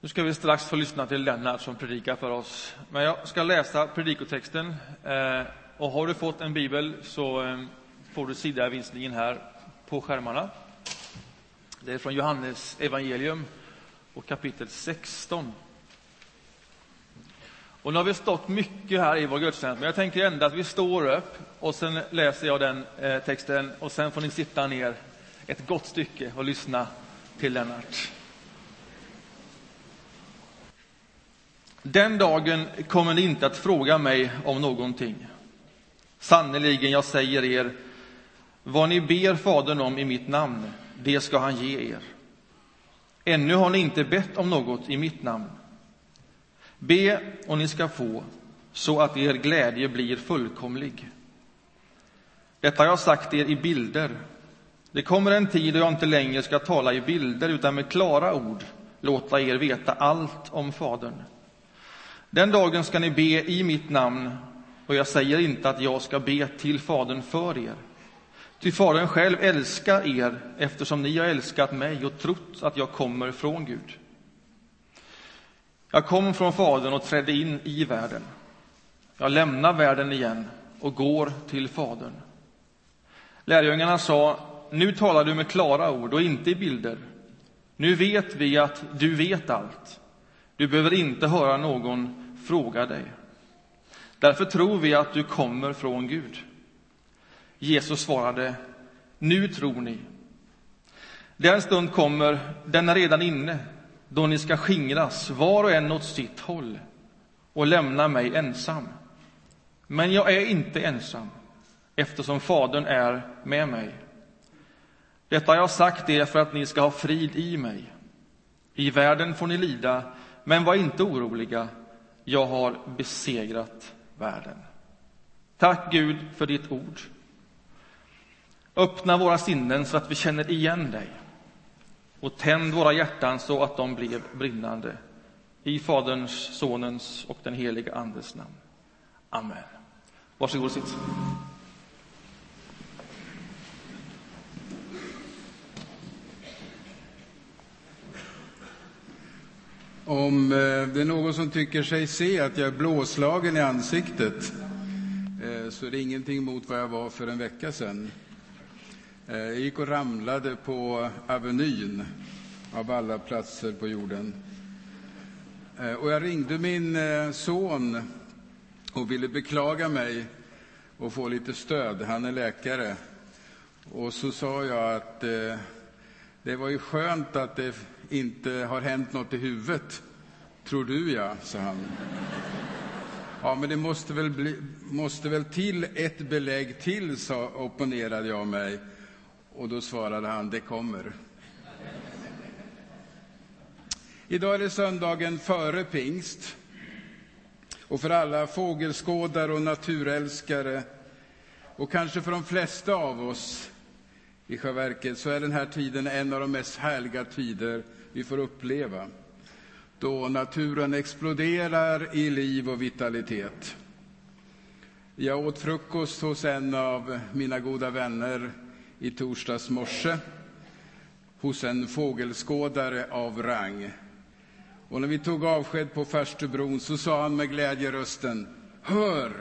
Nu ska vi strax få lyssna till Lennart som predikar för oss. Men jag ska läsa predikotexten. Eh, och har du fått en bibel så eh, får du sidavisningen här på skärmarna. Det är från Johannes evangelium och kapitel 16. Och nu har vi stått mycket här i vår gudstjänst, men jag tänker ändå att vi står upp och sen läser jag den eh, texten och sen får ni sitta ner ett gott stycke och lyssna till Lennart. Den dagen kommer ni inte att fråga mig om någonting. Sannerligen, jag säger er, vad ni ber Fadern om i mitt namn, det ska han ge er. Ännu har ni inte bett om något i mitt namn. Be och ni ska få, så att er glädje blir fullkomlig. Detta har jag sagt er i bilder. Det kommer en tid då jag inte längre ska tala i bilder, utan med klara ord låta er veta allt om Fadern. Den dagen ska ni be i mitt namn, och jag säger inte att jag ska be till Fadern för er. Ty Fadern själv älskar er eftersom ni har älskat mig och trott att jag kommer från Gud. Jag kom från Fadern och trädde in i världen. Jag lämnar världen igen och går till Fadern. Lärjungarna sa, nu talar du med klara ord och inte i bilder. Nu vet vi att du vet allt. Du behöver inte höra någon fråga dig. Därför tror vi att du kommer från Gud. Jesus svarade, nu tror ni. Den stund kommer, den är redan inne, då ni ska skingras, var och en åt sitt håll och lämna mig ensam. Men jag är inte ensam, eftersom Fadern är med mig. Detta har jag sagt er för att ni ska ha frid i mig. I världen får ni lida, men var inte oroliga. Jag har besegrat världen. Tack Gud för ditt ord. Öppna våra sinnen så att vi känner igen dig och tänd våra hjärtan så att de blir brinnande. I Faderns, Sonens och den helige Andes namn. Amen. Varsågod och sitt. Om eh, det är någon som tycker sig se att jag är blåslagen i ansiktet eh, så är det ingenting mot vad jag var för en vecka sedan. Eh, jag gick och ramlade på Avenyn, av alla platser på jorden. Och jag ringde min son och ville beklaga mig och få lite stöd. Han är läkare. Och så sa jag att det var ju skönt att det inte har hänt något i huvudet. Tror du, ja, sa han. Ja, men det måste väl, bli, måste väl till ett belägg till, sa, opponerade jag mig. Och då svarade han, det kommer. Idag är det söndagen före pingst. Och för alla fågelskådare och naturälskare och kanske för de flesta av oss i själva verket så är den här tiden en av de mest härliga tider vi får uppleva. Då naturen exploderar i liv och vitalitet. Jag åt frukost hos en av mina goda vänner i torsdags morse hos en fågelskådare av rang. Och när vi tog avsked på Farstubron så sa han med glädje rösten Hör!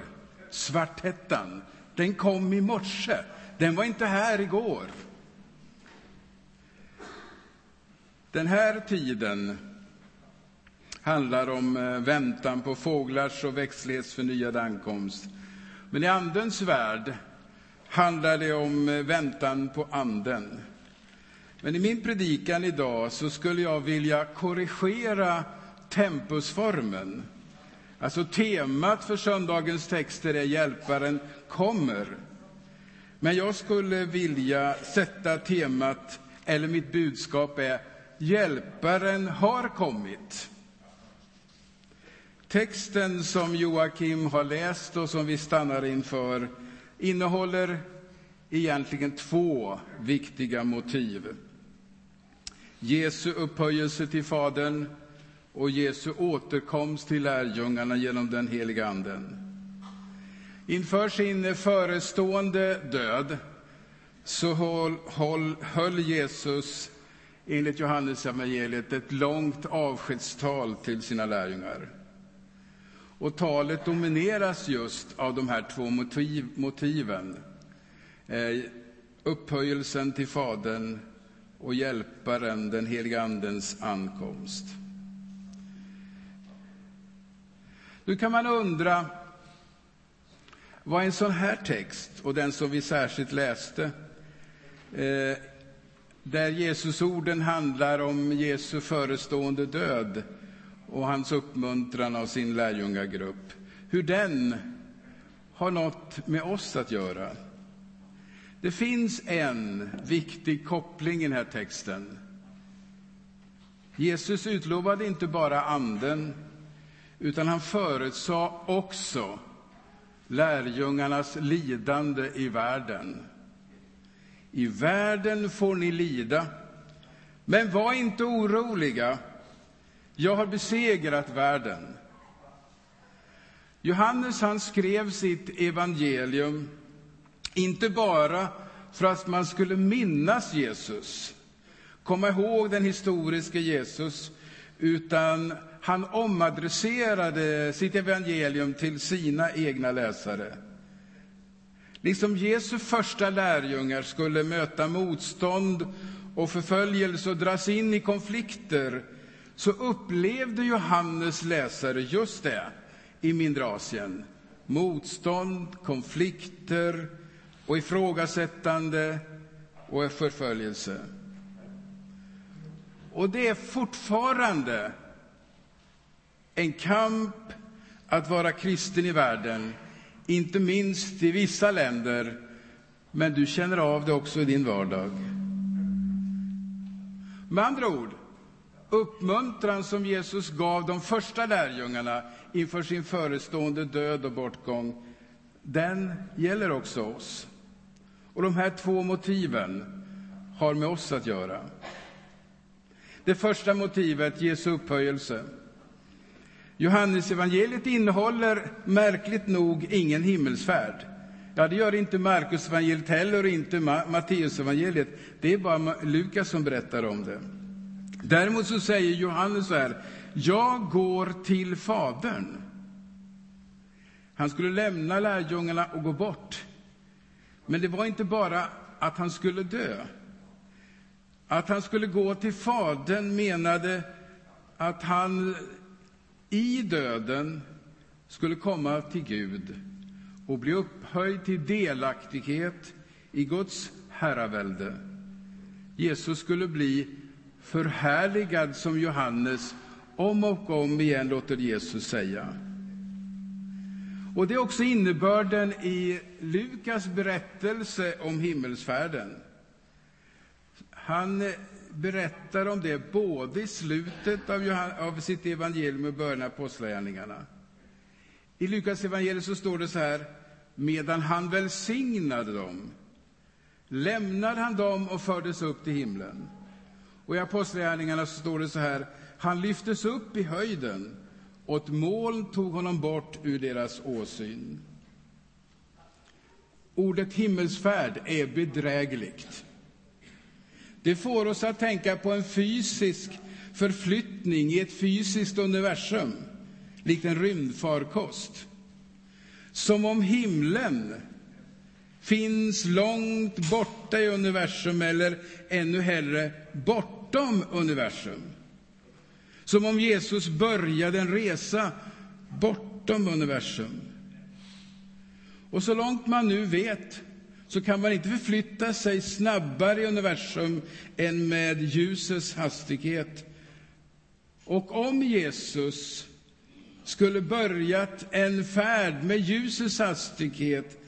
svarthättan! den kom i morse. Den var inte här igår. Den här tiden handlar om eh, väntan på fåglars och växtlighets förnyade ankomst. Men i Andens värld handlar det om eh, väntan på Anden. Men i min predikan idag så skulle jag vilja korrigera tempusformen. Alltså temat för söndagens texter är Hjälparen kommer. Men jag skulle vilja sätta temat, eller mitt budskap är Hjälparen har kommit. Texten som Joakim har läst och som vi stannar inför innehåller egentligen två viktiga motiv. Jesu upphöjelse till Fadern och Jesu återkomst till lärjungarna genom den heliga Anden. Inför sin förestående död så höll, höll Jesus enligt Johannes evangeliet ett långt avskedstal till sina lärjungar. Och talet domineras just av de här två motiv, motiven. Eh, upphöjelsen till Fadern och Hjälparen, den helige Andens ankomst. Nu kan man undra vad en sån här text, och den som vi särskilt läste, eh, där Jesusorden handlar om Jesu förestående död och hans uppmuntran av sin lärjungagrupp, hur den har något med oss att göra. Det finns en viktig koppling i den här texten. Jesus utlovade inte bara Anden, utan han förutsade också lärjungarnas lidande i världen. I världen får ni lida, men var inte oroliga. Jag har besegrat världen. Johannes han skrev sitt evangelium inte bara för att man skulle minnas Jesus, komma ihåg den historiske Jesus, utan han omadresserade sitt evangelium till sina egna läsare. Liksom Jesu första lärjungar skulle möta motstånd och förföljelse och dras in i konflikter så upplevde Johannes läsare just det i mindre Asien. Motstånd, konflikter och ifrågasättande och förföljelse. Och det är fortfarande en kamp att vara kristen i världen, inte minst i vissa länder, men du känner av det också i din vardag. Med andra ord, uppmuntran som Jesus gav de första lärjungarna inför sin förestående död och bortgång, den gäller också oss. Och de här två motiven har med oss att göra. Det första motivet, Jesu upphöjelse. Johannesevangeliet innehåller märkligt nog ingen himmelsfärd. Ja, det gör inte Markusevangeliet heller och inte Matteusevangeliet. Det är bara Lukas som berättar om det. Däremot så säger Johannes så här, jag går till Fadern. Han skulle lämna lärjungarna och gå bort. Men det var inte bara att han skulle dö. Att han skulle gå till Fadern menade att han i döden skulle komma till Gud och bli upphöjd till delaktighet i Guds herravälde. Jesus skulle bli förhärligad som Johannes om och om igen låter Jesus säga. Och Det är också innebörden i Lukas berättelse om himmelsfärden. Han berättar om det både i slutet av, av sitt evangelium och början av Apostlagärningarna. I Lukas evangeliet så står det så här, medan han välsignade dem lämnade han dem och fördes upp till himlen. Och i Apostlagärningarna så står det så här, han lyftes upp i höjden och ett moln tog honom bort ur deras åsyn. Ordet himmelsfärd är bedrägligt. Det får oss att tänka på en fysisk förflyttning i ett fysiskt universum, likt en rymdfarkost. Som om himlen finns långt borta i universum, eller ännu hellre bortom universum. Som om Jesus började en resa bortom universum. Och så långt man nu vet så kan man inte förflytta sig snabbare i universum än med ljusets hastighet. Och om Jesus skulle börjat en färd med ljusets hastighet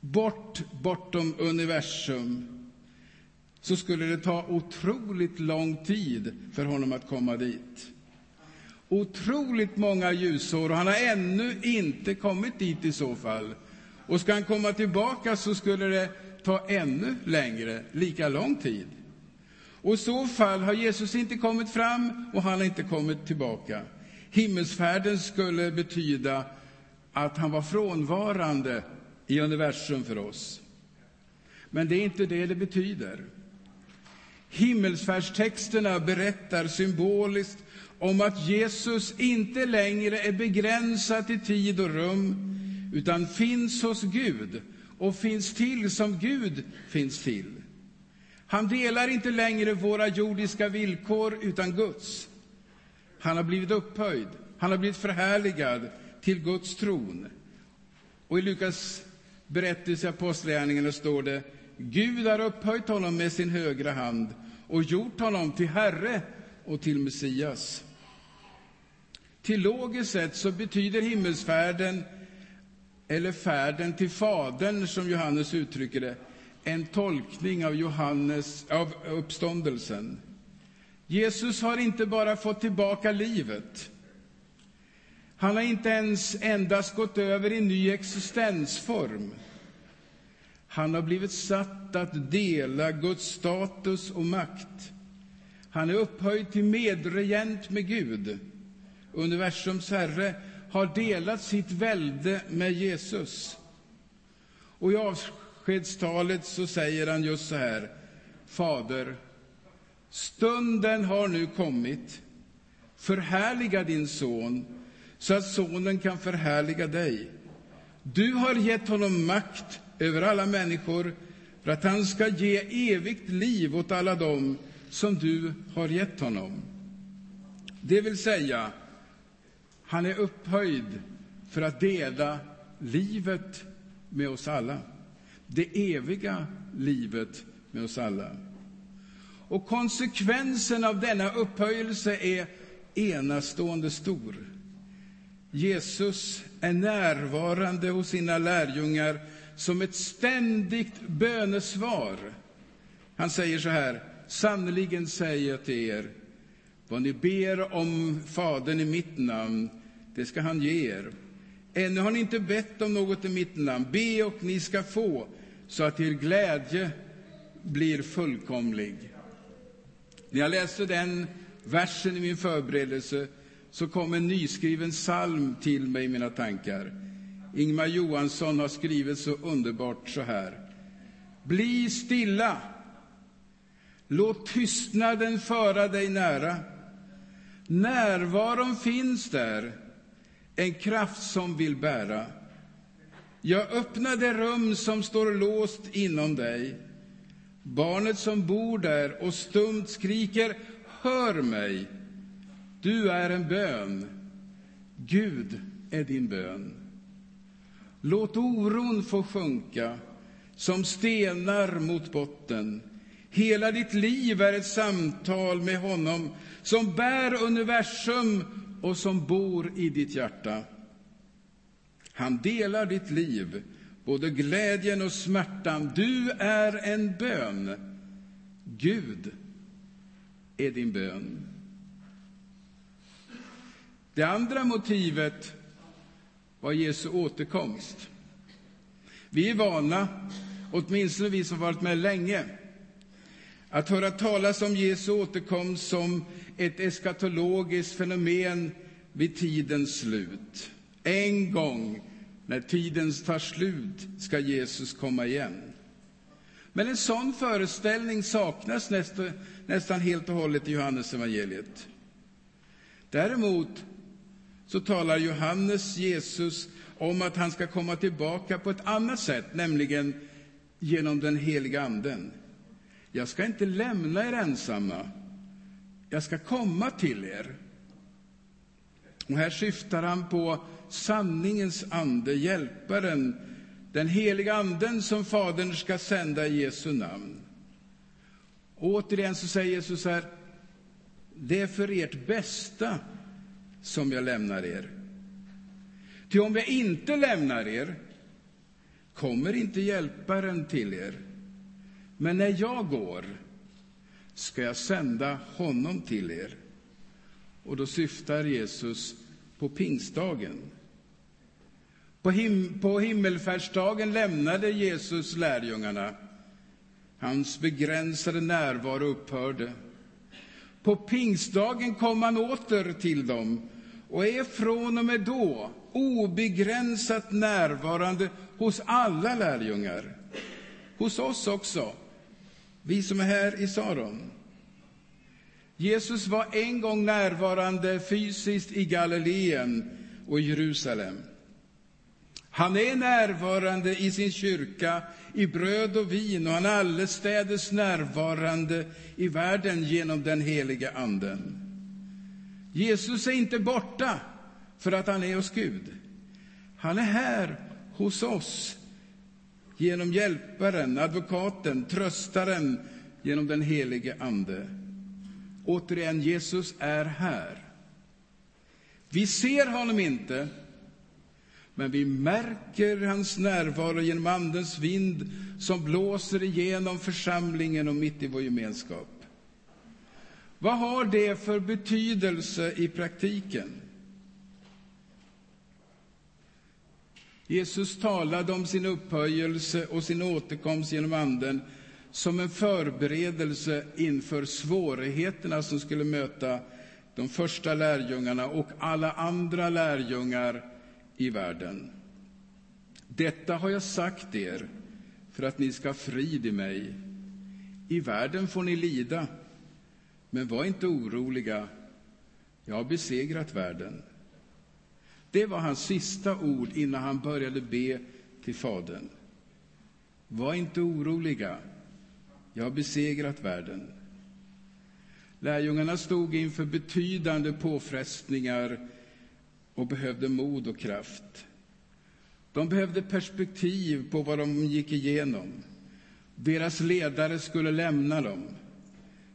bort bortom universum så skulle det ta otroligt lång tid för honom att komma dit. Otroligt många ljusår, och han har ännu inte kommit dit i så fall. Och ska han komma tillbaka så skulle det ta ännu längre, lika lång tid. Och i så fall har Jesus inte kommit fram och han har inte kommit tillbaka. Himmelsfärden skulle betyda att han var frånvarande i universum för oss. Men det är inte det det betyder. Himmelsfärdstexterna berättar symboliskt om att Jesus inte längre är begränsad till tid och rum, utan finns hos Gud och finns till som Gud finns till. Han delar inte längre våra jordiska villkor, utan Guds. Han har blivit upphöjd, han har blivit förhärligad till Guds tron. Och i Lukas berättelse i Apostlagärningarna står det Gud har upphöjt honom med sin högra hand och gjort honom till Herre och till Messias. Teologiskt sett så betyder himmelsfärden, eller färden till Fadern, som Johannes uttrycker det, en tolkning av, Johannes, av uppståndelsen. Jesus har inte bara fått tillbaka livet. Han har inte ens endast gått över i ny existensform. Han har blivit satt att dela Guds status och makt. Han är upphöjd till medregent med Gud. Universums Herre har delat sitt välde med Jesus. Och i avskedstalet så säger han just så här. Fader, stunden har nu kommit. Förhärliga din son, så att sonen kan förhärliga dig. Du har gett honom makt över alla människor för att han ska ge evigt liv åt alla dem som du har gett honom. Det vill säga, han är upphöjd för att dela livet med oss alla. Det eviga livet med oss alla. Och konsekvensen av denna upphöjelse är enastående stor. Jesus är närvarande hos sina lärjungar som ett ständigt bönesvar. Han säger så här, sannerligen säger jag till er, vad ni ber om Fadern i mitt namn, det ska han ge er. Ännu har ni inte bett om något i mitt namn. Be och ni ska få, så att er glädje blir fullkomlig. När jag läste den versen i min förberedelse så kom en nyskriven psalm till mig i mina tankar. Ingmar Johansson har skrivit så underbart så här. Bli stilla. Låt tystnaden föra dig nära. Närvaron finns där, en kraft som vill bära. Jag öppnar det rum som står låst inom dig. Barnet som bor där och stumt skriker, hör mig. Du är en bön. Gud är din bön. Låt oron få sjunka som stenar mot botten. Hela ditt liv är ett samtal med honom som bär universum och som bor i ditt hjärta. Han delar ditt liv, både glädjen och smärtan. Du är en bön. Gud är din bön. Det andra motivet var Jesu återkomst. Vi är vana, åtminstone vi som varit med länge, att höra talas om Jesu återkomst som ett eskatologiskt fenomen vid tidens slut. En gång, när tiden tar slut, ska Jesus komma igen. Men en sån föreställning saknas nästan, nästan helt och hållet i Johannes evangeliet. Däremot så talar Johannes Jesus om att han ska komma tillbaka på ett annat sätt, nämligen genom den heliga Anden. Jag ska inte lämna er ensamma. Jag ska komma till er. Och här syftar han på sanningens ande, hjälparen, den heliga anden som Fadern ska sända i Jesu namn. Och återigen så säger Jesus här, det är för ert bästa som jag lämnar er. Ty om jag inte lämnar er kommer inte hjälparen till er. Men när jag går ska jag sända honom till er. Och då syftar Jesus på pingstdagen. På, him på himmelfärdsdagen lämnade Jesus lärjungarna. Hans begränsade närvaro upphörde. På pingstdagen kom han åter till dem och är från och med då obegränsat närvarande hos alla lärjungar. Hos oss också, vi som är här i Saron. Jesus var en gång närvarande fysiskt i Galileen och Jerusalem. Han är närvarande i sin kyrka i bröd och vin och han är allestädes närvarande i världen genom den helige Anden. Jesus är inte borta för att han är hos Gud. Han är här hos oss genom hjälparen, advokaten, tröstaren, genom den helige Ande. Återigen, Jesus är här. Vi ser honom inte, men vi märker hans närvaro genom Andens vind som blåser igenom församlingen och mitt i vår gemenskap. Vad har det för betydelse i praktiken? Jesus talade om sin upphöjelse och sin återkomst genom Anden som en förberedelse inför svårigheterna som skulle möta de första lärjungarna och alla andra lärjungar i världen. Detta har jag sagt er för att ni ska ha frid i mig. I världen får ni lida, men var inte oroliga. Jag har besegrat världen. Det var hans sista ord innan han började be till Fadern. Var inte oroliga. Jag har besegrat världen. Lärjungarna stod inför betydande påfrestningar och behövde mod och kraft. De behövde perspektiv på vad de gick igenom. Deras ledare skulle lämna dem.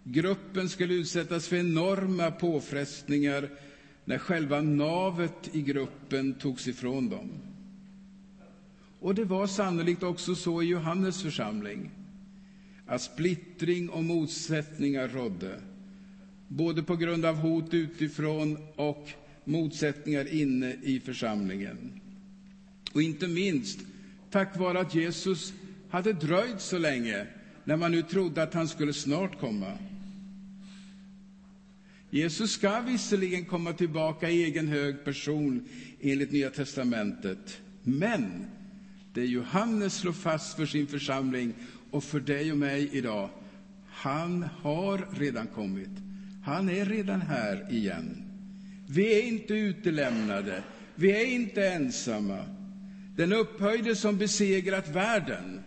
Gruppen skulle utsättas för enorma påfrestningar när själva navet i gruppen togs ifrån dem. Och det var sannolikt också så i Johannes församling att splittring och motsättningar rådde, både på grund av hot utifrån och motsättningar inne i församlingen. Och inte minst tack vare att Jesus hade dröjt så länge när man nu trodde att han skulle snart komma. Jesus ska visserligen komma tillbaka i egen hög person enligt Nya testamentet, men det Johannes slår fast för sin församling och för dig och mig idag, han har redan kommit. Han är redan här igen. Vi är inte utelämnade, vi är inte ensamma. Den upphöjde som besegrat världen,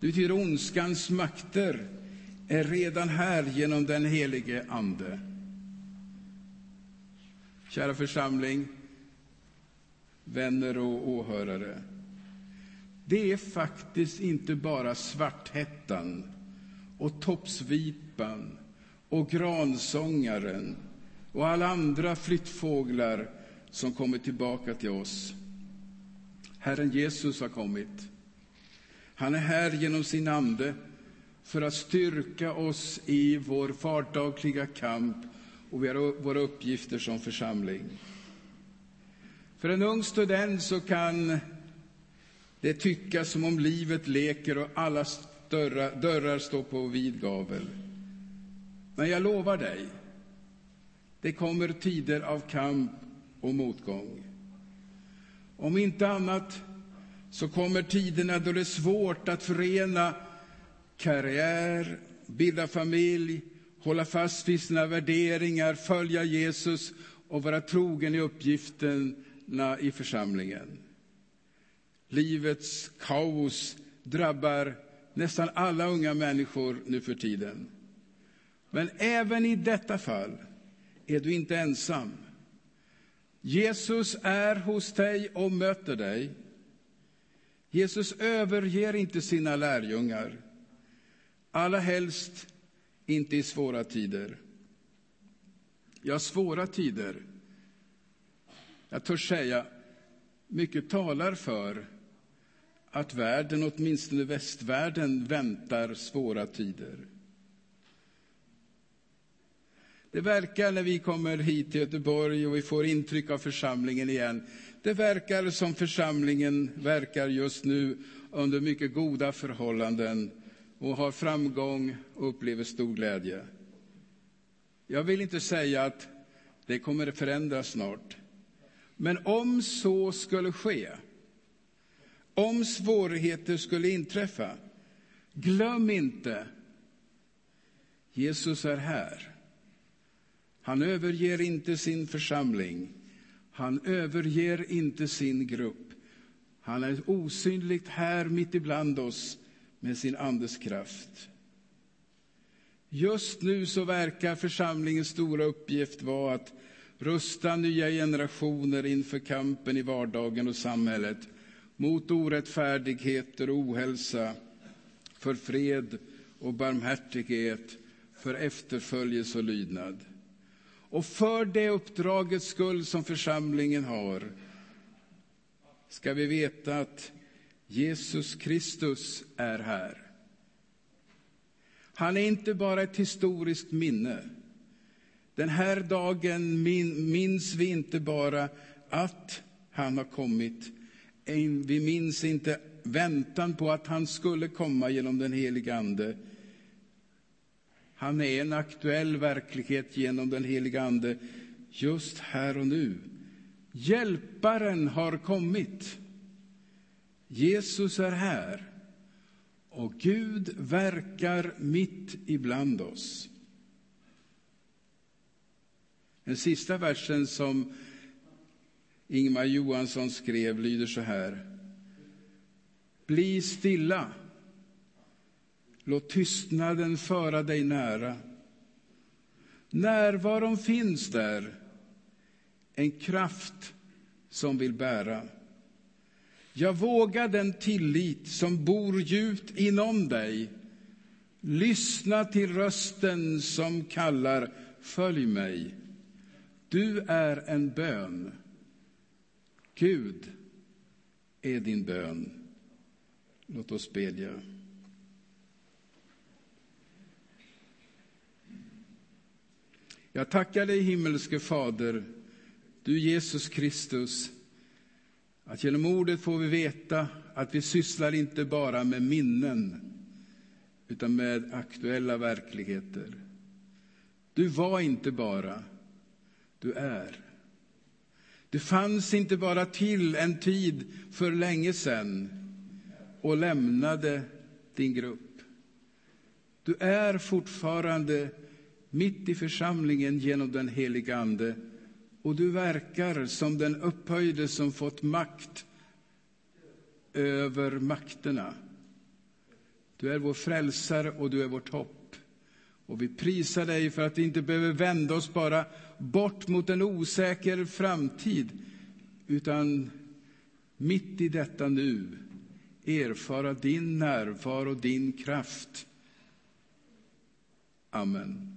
det betyder ondskans makter, är redan här genom den helige Ande. Kära församling, vänner och åhörare. Det är faktiskt inte bara Svarthättan och Toppsvipan och Gransångaren och alla andra flyttfåglar som kommer tillbaka till oss. Herren Jesus har kommit. Han är här genom sin Ande för att styrka oss i vår vardagliga kamp och våra uppgifter som församling. För en ung student så kan det tyckas som om livet leker och alla dörrar, dörrar står på vid gavel. Men jag lovar dig, det kommer tider av kamp och motgång. Om inte annat så kommer tiderna då det är svårt att förena karriär, bilda familj, hålla fast vid sina värderingar, följa Jesus och vara trogen i uppgifterna i församlingen. Livets kaos drabbar nästan alla unga människor nu för tiden. Men även i detta fall är du inte ensam. Jesus är hos dig och möter dig. Jesus överger inte sina lärjungar, allra helst inte i svåra tider. Ja, svåra tider. Jag törs säga, mycket talar för att världen, åtminstone västvärlden, väntar svåra tider. Det verkar när vi kommer hit till Göteborg och vi får intryck av församlingen igen, det verkar som församlingen verkar just nu under mycket goda förhållanden och har framgång och upplever stor glädje. Jag vill inte säga att det kommer att förändras snart. Men om så skulle ske, om svårigheter skulle inträffa, glöm inte, Jesus är här. Han överger inte sin församling. Han överger inte sin grupp. Han är osynligt här mitt ibland oss med sin andes kraft. Just nu så verkar församlingens stora uppgift vara att rusta nya generationer inför kampen i vardagen och samhället mot orättfärdigheter och ohälsa, för fred och barmhärtighet, för efterföljelse och lydnad. Och för det uppdragets skull som församlingen har ska vi veta att Jesus Kristus är här. Han är inte bara ett historiskt minne. Den här dagen minns vi inte bara att han har kommit. Vi minns inte väntan på att han skulle komma genom den helige Ande. Han är en aktuell verklighet genom den helige Ande just här och nu. Hjälparen har kommit. Jesus är här och Gud verkar mitt ibland oss. Den sista versen som Ingmar Johansson skrev lyder så här. Bli stilla. Låt tystnaden föra dig nära. Närvaron finns där, en kraft som vill bära. Jag vågar den tillit som bor djupt inom dig. Lyssna till rösten som kallar, följ mig. Du är en bön. Gud är din bön. Låt oss bedja. Jag tackar dig, himmelske Fader, du Jesus Kristus, att genom ordet får vi veta att vi sysslar inte bara med minnen, utan med aktuella verkligheter. Du var inte bara, du är. Du fanns inte bara till en tid för länge sedan och lämnade din grupp. Du är fortfarande mitt i församlingen genom den heliga Ande och du verkar som den upphöjde som fått makt över makterna. Du är vår frälsare och du är vårt hopp. Och vi prisar dig för att vi inte behöver vända oss bara bort mot en osäker framtid, utan mitt i detta nu erfara din närvaro, din kraft. Amen.